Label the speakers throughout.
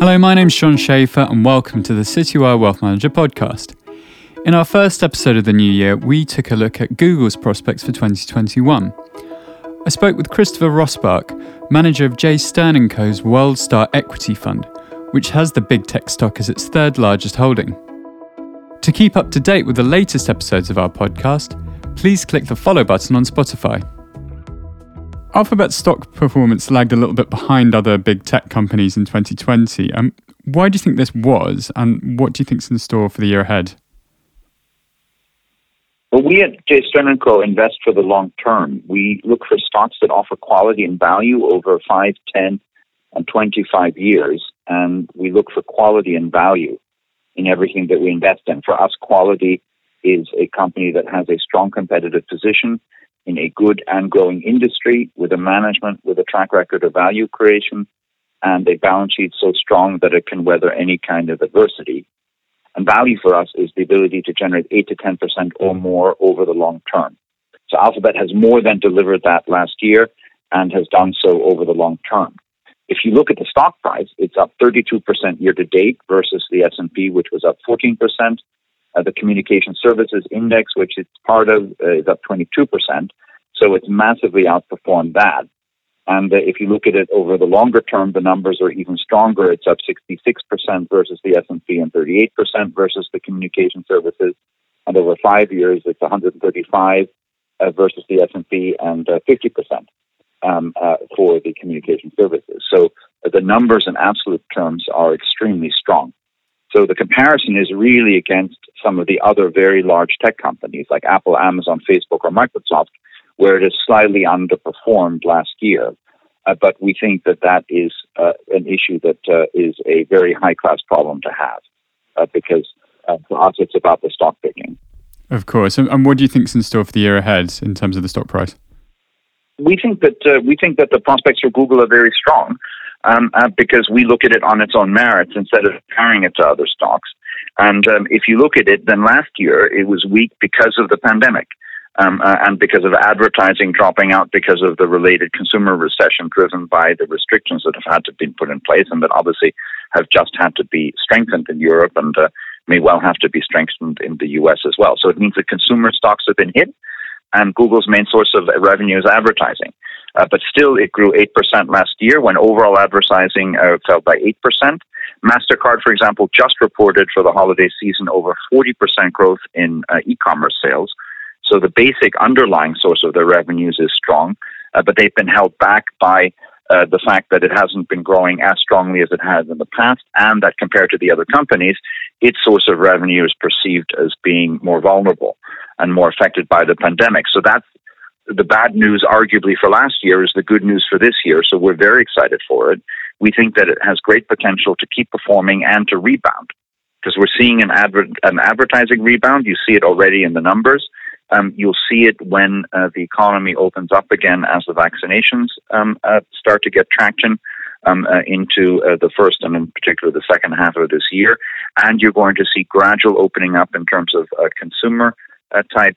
Speaker 1: Hello, my name's Sean Schaefer, and welcome to the Citywire Wealth Manager podcast. In our first episode of the new year, we took a look at Google's prospects for 2021. I spoke with Christopher Rossbach, manager of J. Stern & Co.'s WorldStar Equity Fund, which has the big tech stock as its third largest holding. To keep up to date with the latest episodes of our podcast, please click the follow button on Spotify. Alphabet stock performance lagged a little bit behind other big tech companies in 2020. Um, why do you think this was, and what do you think is in store for the year ahead?
Speaker 2: Well, we at J. Stern & Co. invest for the long term. We look for stocks that offer quality and value over 5, 10, and 25 years, and we look for quality and value in everything that we invest in. For us, quality is a company that has a strong competitive position in a good and growing industry with a management with a track record of value creation and a balance sheet so strong that it can weather any kind of adversity. And value for us is the ability to generate 8 to 10% or more over the long term. So Alphabet has more than delivered that last year and has done so over the long term. If you look at the stock price, it's up 32% year to date versus the S&P, which was up 14%. Uh, the communication services index, which it's part of, uh, is up 22%. So it's massively outperformed that. And uh, if you look at it over the longer term, the numbers are even stronger. It's up 66% versus the S&P and 38% versus the communication services. And over five years, it's 135 uh, versus the S&P and uh, 50% um, uh, for the communication services. So the numbers in absolute terms are extremely strong. So the comparison is really against some of the other very large tech companies like Apple, Amazon, Facebook, or Microsoft, where it has slightly underperformed last year. Uh, but we think that that is uh, an issue that uh, is a very high class problem to have uh, because uh, for us it's about the stock picking.
Speaker 1: Of course. And, and, what do you think is in store for the year ahead in terms of the stock price?
Speaker 2: We think that uh, we think that the prospects for Google are very strong um, because we look at it on its own merits instead of comparing it to other stocks. And um, if you look at it, then last year it was weak because of the pandemic um, uh, and because of advertising dropping out because of the related consumer recession driven by the restrictions that have had to be put in place and that obviously have just had to be strengthened in Europe and uh, may well have to be strengthened in the US as well. So it means that consumer stocks have been hit and Google's main source of revenue is advertising. Uh, but still, it grew 8% last year when overall advertising uh, fell by 8%. MasterCard, for example, just reported for the holiday season over 40% growth in uh, e commerce sales, so the basic underlying source of their revenues is strong, uh, but they've been held back by uh, the fact that it hasn't been growing as strongly as it has in the past, and that compared to the other companies, its source of revenue is perceived as being more vulnerable and more affected by the pandemic. So that's the bad news, arguably, for last year is the good news for this year. So we're very excited for it. We think that it has great potential to keep performing and to rebound because we're seeing an, adver- an advertising rebound. You see it already in the numbers. Um, you'll see it when uh, the economy opens up again as the vaccinations um, uh, start to get traction um, uh, into uh, the first and in particular the second half of this year. And you're going to see gradual opening up in terms of uh, consumer uh, type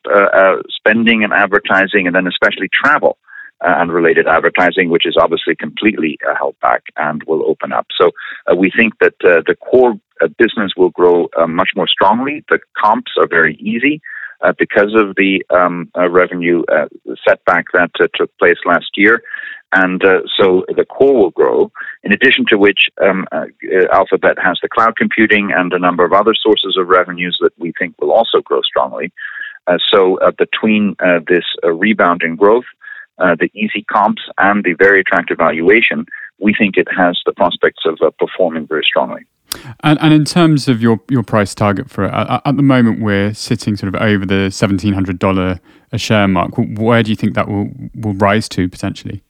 Speaker 2: spending and advertising, and then especially travel. and related advertising, which is obviously completely held back and will open up. So we think that the core business will grow much more strongly. The comps are very easy uh, because of the um, uh, revenue uh, setback that uh, took place last year. And uh, so the core will grow, in addition to which um, uh, Alphabet has the cloud computing and a number of other sources of revenues that we think will also grow strongly. so between this rebound in growth, the easy comps, and the very attractive valuation, we think it has the prospects of performing very strongly.
Speaker 1: And, and in terms of your, your price target for it, at, at the moment we're sitting sort of over the seventeen hundred dollar a share mark. Where do you think that will will rise to potentially?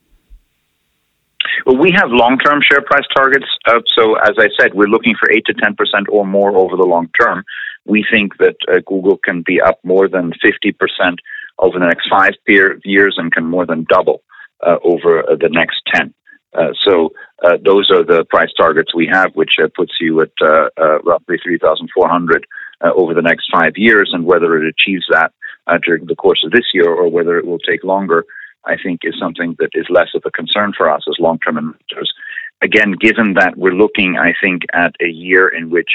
Speaker 2: Well, we have long term share price targets. Uh, so, as I said, we're looking for 8 to 10% or more over the long term. We think that uh, Google can be up more than 50% over the next five years and can more than double uh, over the next 10. Uh, so uh, those are the price targets we have, which uh, puts you at uh, uh, roughly 3,400 uh, over the next five years. And whether it achieves that during the course of this year or whether it will take longer, I think is something that is less of a concern for us as long-term investors. again, given that we're looking, I think, at a year in which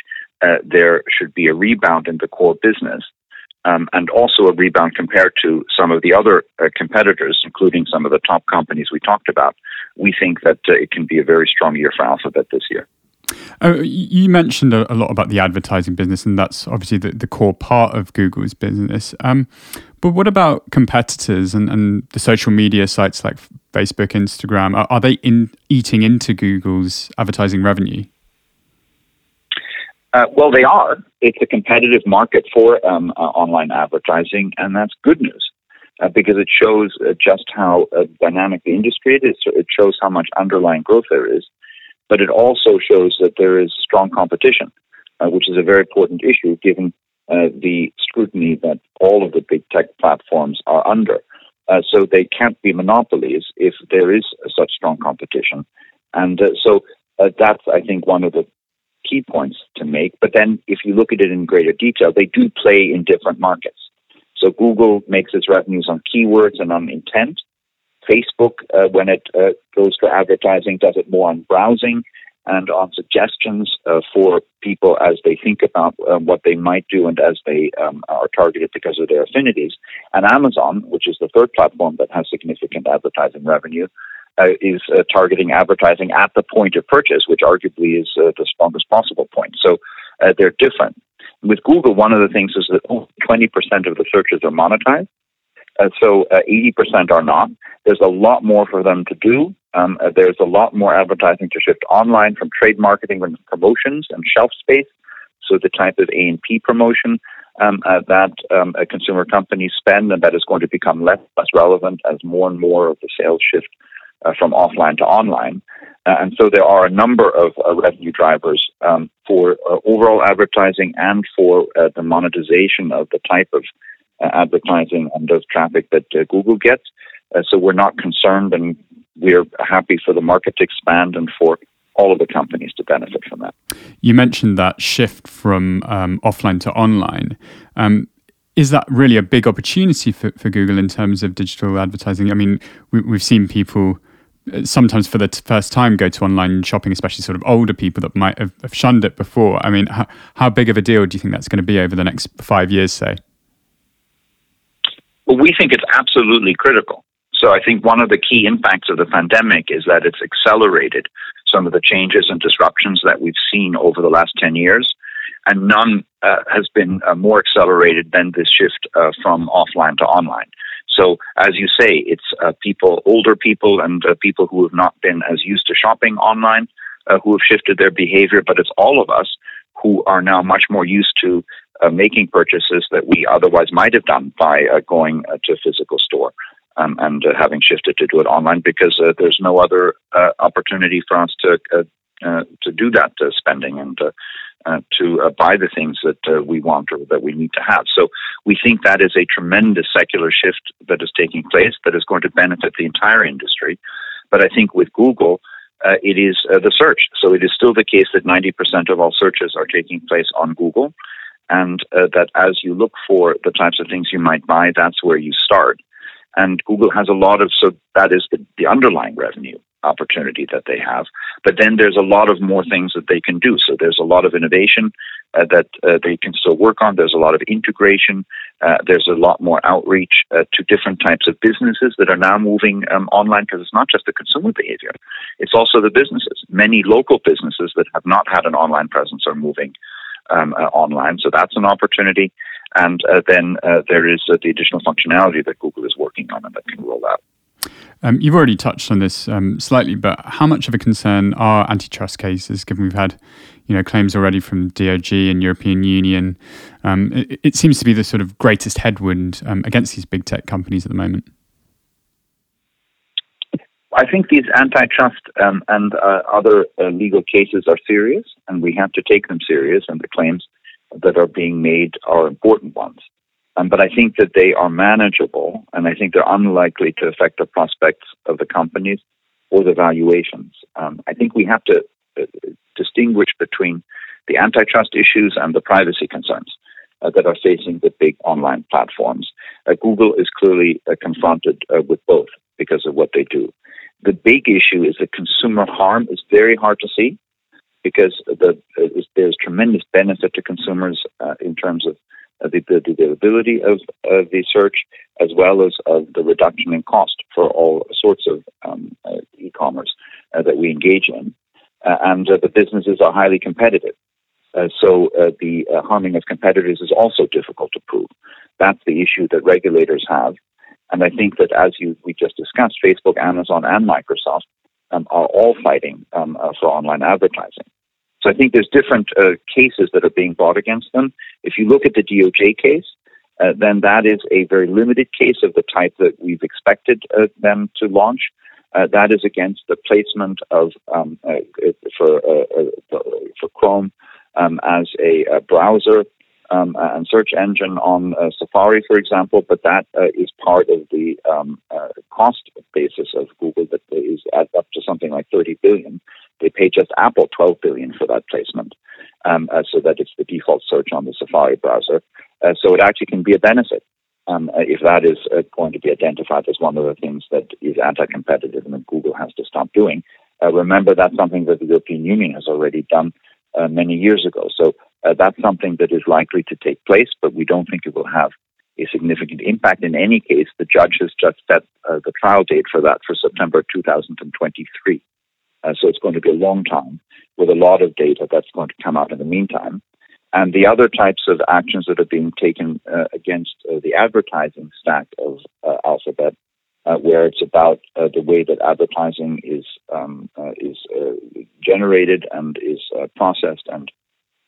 Speaker 2: there should be a rebound in the core business, um, and also a rebound compared to some of the other uh, competitors, including some of the top companies we talked about, we think that uh, it can be a very strong year for Alphabet this year.
Speaker 1: Uh, you mentioned a, lot about the advertising business, and that's obviously the, the core part of Google's business. Um, but what about competitors and, and the social media sites like Facebook, Instagram? Are, are they in, eating into Google's advertising revenue?
Speaker 2: Uh, well, they are. It's a competitive market for um, uh, online advertising, and that's good news uh, because it shows uh, just how uh, dynamic the industry is. It shows how much underlying growth there is but it also shows that there is strong competition, which is a very important issue given the scrutiny that all of the big tech platforms are under. So they can't be monopolies if there is such strong competition. And so uh, that's, I think, one of the key points to make. But then if you look at it in greater detail, they do play in different markets. So Google makes its revenues on keywords and on intent. Facebook, uh, when it uh, goes to advertising, does it more on browsing and on suggestions uh, for people as they think about um, what they might do and as they um, are targeted because of their affinities. And Amazon, which is the third platform that has significant advertising revenue, uh, is uh, targeting advertising at the point of purchase, which arguably is uh, the strongest possible point. So they're different. With Google, one of the things is that only 20% of the searches are monetized. Uh, so uh, 80% are not. There's a lot more for them to do. Um, uh, there's a lot more advertising to shift online from trade marketing and promotions and shelf space. So the type of A&P promotion um, uh, that um, consumer companies spend and that is going to become less less relevant as more and more of the sales shift uh, from offline to online. Uh, and so there are a number of revenue drivers um, for overall advertising and for the monetization of the type of uh, advertising and of traffic that uh, Google gets. Uh, so we're not concerned and we're happy for the market to expand and for all of the companies to benefit from that.
Speaker 1: You mentioned that shift from um, offline to online. Um, is that really a big opportunity for, for Google in terms of digital advertising? I mean, we, have seen people sometimes for the t- first time go to online shopping, especially sort of older people that might have, have shunned it before. I mean, how, how big of a deal do you think that's going to be over the next five years, say?
Speaker 2: Well, we think it's absolutely critical. So I think one of the key impacts of the pandemic is that it's accelerated some of the changes and disruptions that we've seen over the last 10 years. And none uh, has been uh, more accelerated than this shift uh, from offline to online. So, as you say, it's uh, people, older people, and uh, people who have not been as used to shopping online uh, who have shifted their behavior, but it's all of us who are now much more used to uh, making purchases that we otherwise might have done by uh, going uh, to a physical store um, and having shifted to do it online because there's no other opportunity for us to to do that spending and to buy the things that we want or that we need to have. So we think that is a tremendous secular shift that is taking place that is going to benefit the entire industry. But I think with Google, uh, it is uh, the search. So it is still the case that 90% of all searches are taking place on Google and uh, that as you look for the types of things you might buy, that's where you start. And Google has a lot of, so that is the underlying revenue opportunity that they have. But then there's a lot of more things that they can do. So there's a lot of innovation uh, that uh, they can still work on. There's a lot of integration. Uh, there's a lot more outreach uh, to different types of businesses that are now moving um, online because it's not just the consumer behavior, it's also the businesses. Many local businesses that have not had an online presence are moving um, uh, online. So that's an opportunity. And uh, then there is the additional functionality that Google is working on and that can roll out.
Speaker 1: Um, you've already touched on this um, slightly, but how much of a concern are antitrust cases, given we've had you know, claims already from DOJ and European Union? Um, it, it, seems to be the sort of greatest headwind um, against these big tech companies at the moment.
Speaker 2: I think these antitrust um, and uh, other uh, legal cases are serious, and we have to take them serious, and the claims that are being made are important ones. Um, but I think that they are manageable, and I think they're unlikely to affect the prospects of the companies or the valuations. Um, I think we have to uh, distinguish between the antitrust issues and the privacy concerns uh, that are facing the big online platforms. Uh, Google is clearly uh, confronted uh, with both because of what they do. The big issue is that consumer harm is very hard to see because the, uh, there's tremendous benefit to consumers in terms of the, the, availability of, of the search as well as of the reduction in cost for all sorts of um, uh, e-commerce uh, that we engage in. Uh, and the businesses are highly competitive. so the harming of competitors is also difficult to prove. That's the issue that regulators have. And I think that as you, we just discussed, Facebook, Amazon, and Microsoft um, are all fighting um, uh, for online advertising. So I think there's different uh, cases that are being brought against them. If you look at the DOJ case, uh, then that is a very limited case of the type that we've expected uh, them to launch. Uh, that is against the placement of um, uh, for for Chrome um, as a, a browser um, and search engine on uh, Safari, for example, but that uh, is part of the um, uh, cost basis of Google that is at up to something like 30 billion. They pay just Apple 12 billion for that placement, um, uh, so that it's the default search on the Safari browser. Uh, so it actually can be a benefit um, uh, if that is going to be identified as one of the things that is anti-competitive and that Google has to stop doing. remember, that's something that the European Union has already done many years ago. So uh, that's something that is likely to take place, but we don't think it will have a significant impact. In any case, the judge has just set uh, the trial date for that for September 2023. Uh, so it's going to be a long time with a lot of data that's going to come out in the meantime. And the other types of actions that are being taken uh, against uh, the advertising stack of uh, Alphabet, where it's about the way that advertising is um, is generated and is processed and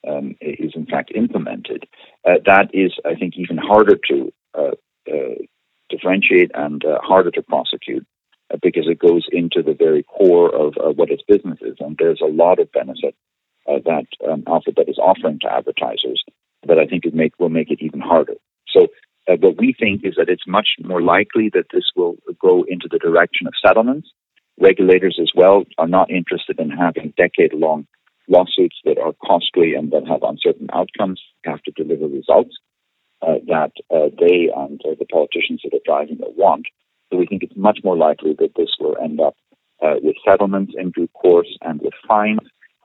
Speaker 2: um, is in fact implemented, uh, that is, I think, even harder to uh, uh, differentiate and uh, harder to prosecute uh, because it goes into the very core of what its business is. And there's a lot of benefit that um, Alphabet is offering to advertisers that I think it make, will make it even harder. So what we think is that it's much more likely that this will go into the direction of settlements. Regulators as well are not interested in having decade long lawsuits that are costly and that have uncertain outcomes have to deliver results uh, that uh, they and uh, the politicians that are driving it want. So we think it's much more likely that this will end up uh, with settlements in due course and with fines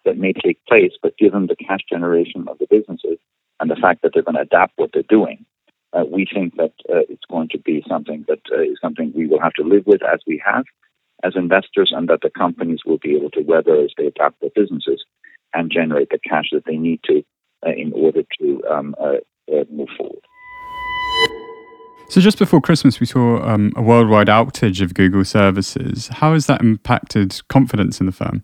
Speaker 2: that may take place. But given the cash generation of the businesses and the fact that they're going to adapt what they're doing, uh, we think that uh, it's going to be something that is something we will have to live with as we have as investors, and that the companies will be able to weather as they adapt their businesses and generate the cash that they need to uh, in order to um, uh, uh, move forward.
Speaker 1: So, just before Christmas, we saw um, a worldwide outage of Google services. How has that impacted confidence in the firm?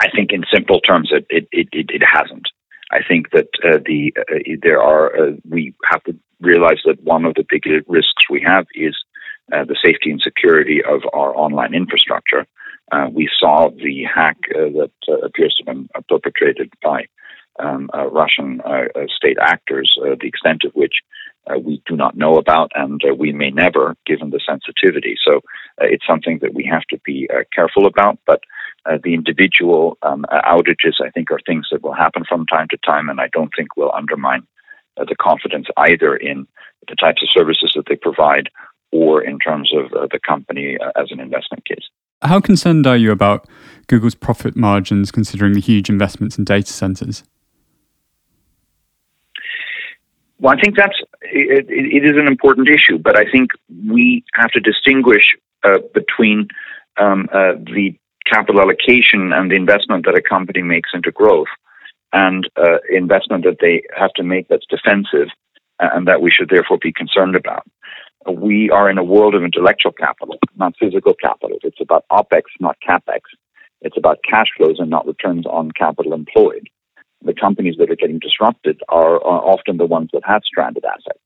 Speaker 2: I think, in simple terms, it it, it, it hasn't. I think that uh, the uh, there are uh, we have to realize that one of the big risks we have is the safety and security of our online infrastructure. Uh, we saw the hack uh, that uh, appears to have been perpetrated by um, Russian state actors, the extent of which we do not know about, and we may never, given the sensitivity. So it's something that we have to be careful about. But the individual um, outages, I think, are things that will happen from time to time, and I don't think will undermine the confidence either in the types of services that they provide or in terms of uh, the company uh, as an investment case.
Speaker 1: How concerned are you about Google's profit margins considering the huge investments in data centers?
Speaker 2: Well, I think that's it, it is an important issue, but I think we have to distinguish uh, between um, uh, the capital allocation and the investment that a company makes into growth and uh, investment that they have to make that's defensive uh, and that we should therefore be concerned about we are in a world of intellectual capital, not physical capital. It's about OPEX, not CAPEX. It's about cash flows and not returns on capital employed. The companies that are getting disrupted are, are often the ones that have stranded assets.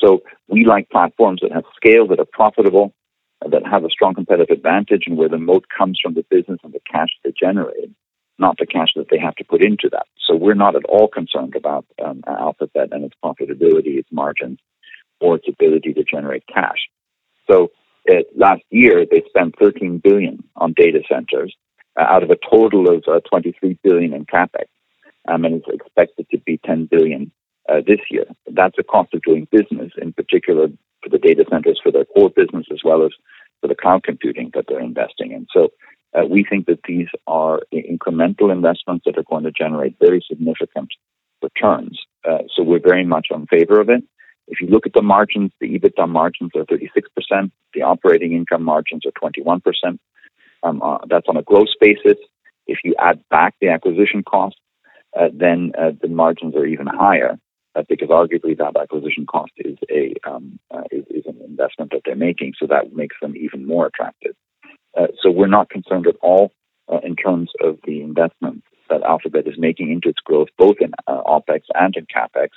Speaker 2: So we like platforms that have scale, that are profitable, that have a strong competitive advantage, and where the moat comes from the business and the cash they generate, not the cash that they have to put into that. So we're not at all concerned about um, Alphabet and its profitability, its margins, or its ability to generate cash. So uh, last year they spent 13 billion on data centers uh, out of a total of uh, 23 billion in capex, um, and it's expected to be 10 billion this year. That's a cost of doing business, in particular for the data centers for their core business as well as for the cloud computing that they're investing in. So uh, we think that these are incremental investments that are going to generate very significant returns. Uh, so we're very much in favor of it. If you look at the margins, the EBITDA margins are 36%, the operating income margins are 21%. Um, uh, that's on a gross basis. If you add back the acquisition cost, uh, then uh, the margins are even higher uh, because arguably that acquisition cost is a um, is, is, an investment that they're making, so that makes them even more attractive. so we're not concerned at all in terms of the investment that Alphabet is making into its growth, both in OPEX and in CAPEX.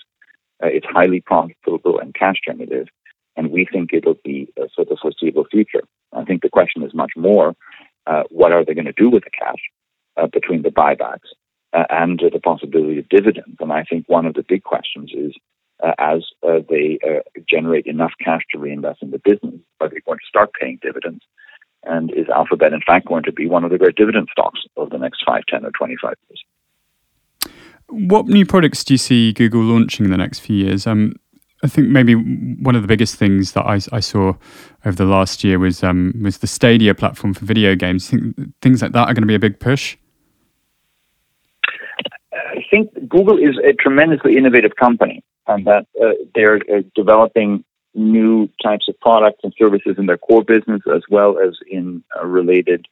Speaker 2: It's highly profitable and cash generative, and we think it'll be uh, for the foreseeable future. I think the question is much more uh, what are they going to do with the cash uh, between the buybacks uh, and the possibility of dividends? And I think one of the big questions is uh, as uh, they generate enough cash to reinvest in the business, are they going to start paying dividends? And is Alphabet, in fact, going to be one of the great dividend stocks over the next 5, 10, or 25 years?
Speaker 1: What new products do you see Google launching in the next few years? Um, I think maybe one of the biggest things that I, I saw over the last year was um, was the Stadia platform for video games. Things like that are going to be a big push.
Speaker 2: I think Google is a tremendously innovative company, and that uh, they're uh, developing new types of products and services in their core business as well as in uh, related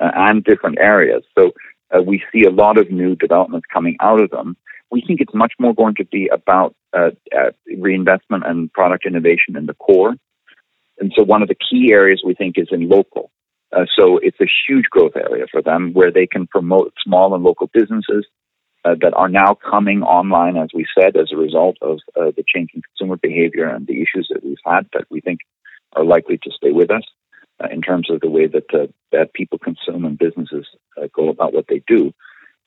Speaker 2: uh, and different areas. So uh, we see a lot of new developments coming out of them. We think it's much more going to be about uh, uh, reinvestment and product innovation in the core. And so one of the key areas we think is in local. Uh, so it's a huge growth area for them where they can promote small and local businesses uh, that are now coming online, as we said, as a result of uh, the changing consumer behavior and the issues that we've had that we think are likely to stay with us uh, in terms of the way that, that people consume and businesses go about what they do.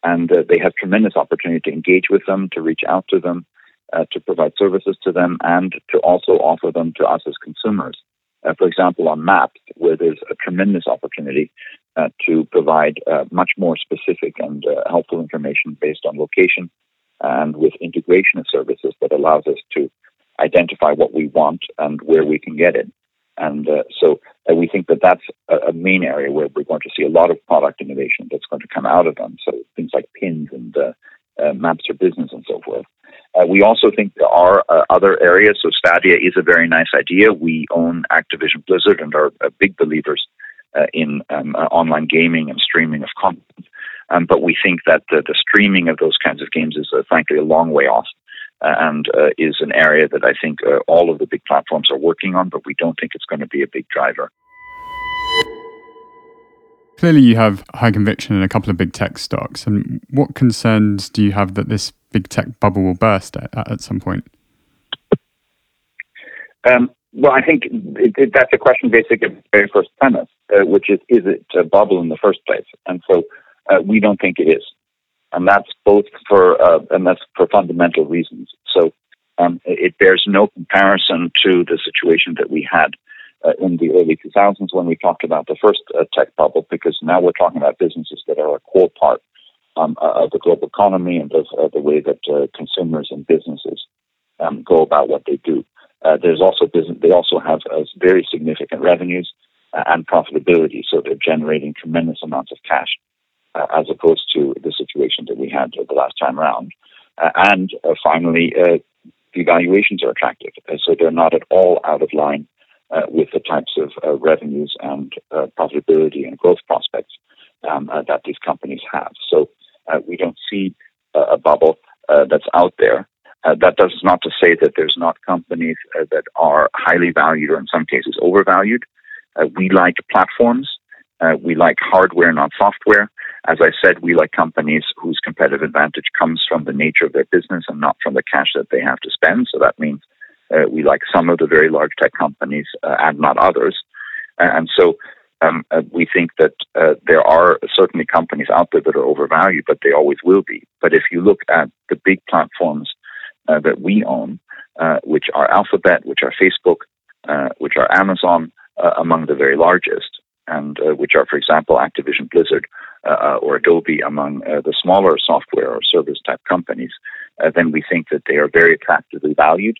Speaker 2: And they have tremendous opportunity to engage with them, to reach out to them, uh, to provide services to them and to also offer them to us as consumers. Uh, for example, on Maps, where there's a tremendous opportunity uh, to provide uh, much more specific and uh, helpful information based on location and with integration of services that allows us to identify what we want and where we can get it. And uh, so we think that that's a, a, main area where we're going to see a lot of product innovation that's going to come out of them. So things like pins and uh, maps for business and so forth. Uh, we also think there are uh, other areas. So Stadia is a very nice idea. We own Activision Blizzard and are uh, big believers uh, in um, uh, online gaming and streaming of content. Um, but we think that the, the, streaming of those kinds of games is uh, frankly a long way off. And is an area that I think all of the big platforms are working on, but we don't think it's going to be a big driver.
Speaker 1: Clearly, you have high conviction in a couple of big tech stocks. And what concerns do you have that this big tech bubble will burst at, at some point?
Speaker 2: Um, well, I think it, it, that's a question basically of the very first premise, uh, which is, is it a bubble in the first place? And so uh, we don't think it is. And that's both for, uh, and that's for fundamental reasons. So um, it bears no comparison to the situation that we had uh, in the early 2000s when we talked about the first uh, tech bubble, because now we're talking about businesses that are a core part um, uh, of the global economy and of uh, the way that uh, consumers and businesses um, go about what they do. There's also business; they also have very significant revenues and profitability, so they're generating tremendous amounts of cash, as opposed to the situation that we had the last time around. and finally, the valuations are attractive, so they're not at all out of line uh, with the types of uh, revenues and uh, profitability and growth prospects um, uh, that these companies have. So uh, we don't see a bubble uh, that's out there. that does not to say that there's not companies that are highly valued or in some cases overvalued. we like platforms. we like hardware, not software. As I said, we like companies whose competitive advantage comes from the nature of their business and not from the cash that they have to spend. So that means uh, we like some of the very large tech companies uh, and not others. And so um, uh, we think that uh, there are certainly companies out there that are overvalued, but they always will be. But if you look at the big platforms uh, that we own, uh, which are Alphabet, which are Facebook, which are Amazon, among the very largest, and which are, for example, Activision Blizzard or Adobe among the smaller software or service type companies, uh, then we think that they are very attractively valued.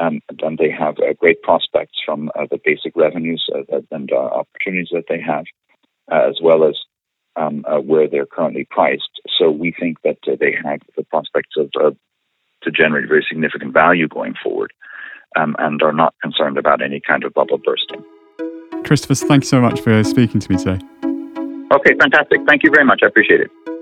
Speaker 2: Um, and they have uh, great prospects from uh, the basic revenues uh, and opportunities that they have, as well as um, where they're currently priced. So we think that they have the prospects of to generate very significant value going forward, um, and are not concerned about any kind of bubble bursting.
Speaker 1: Christopher, thanks so much for speaking to me today.
Speaker 2: Okay, fantastic. Thank you very much. I appreciate it.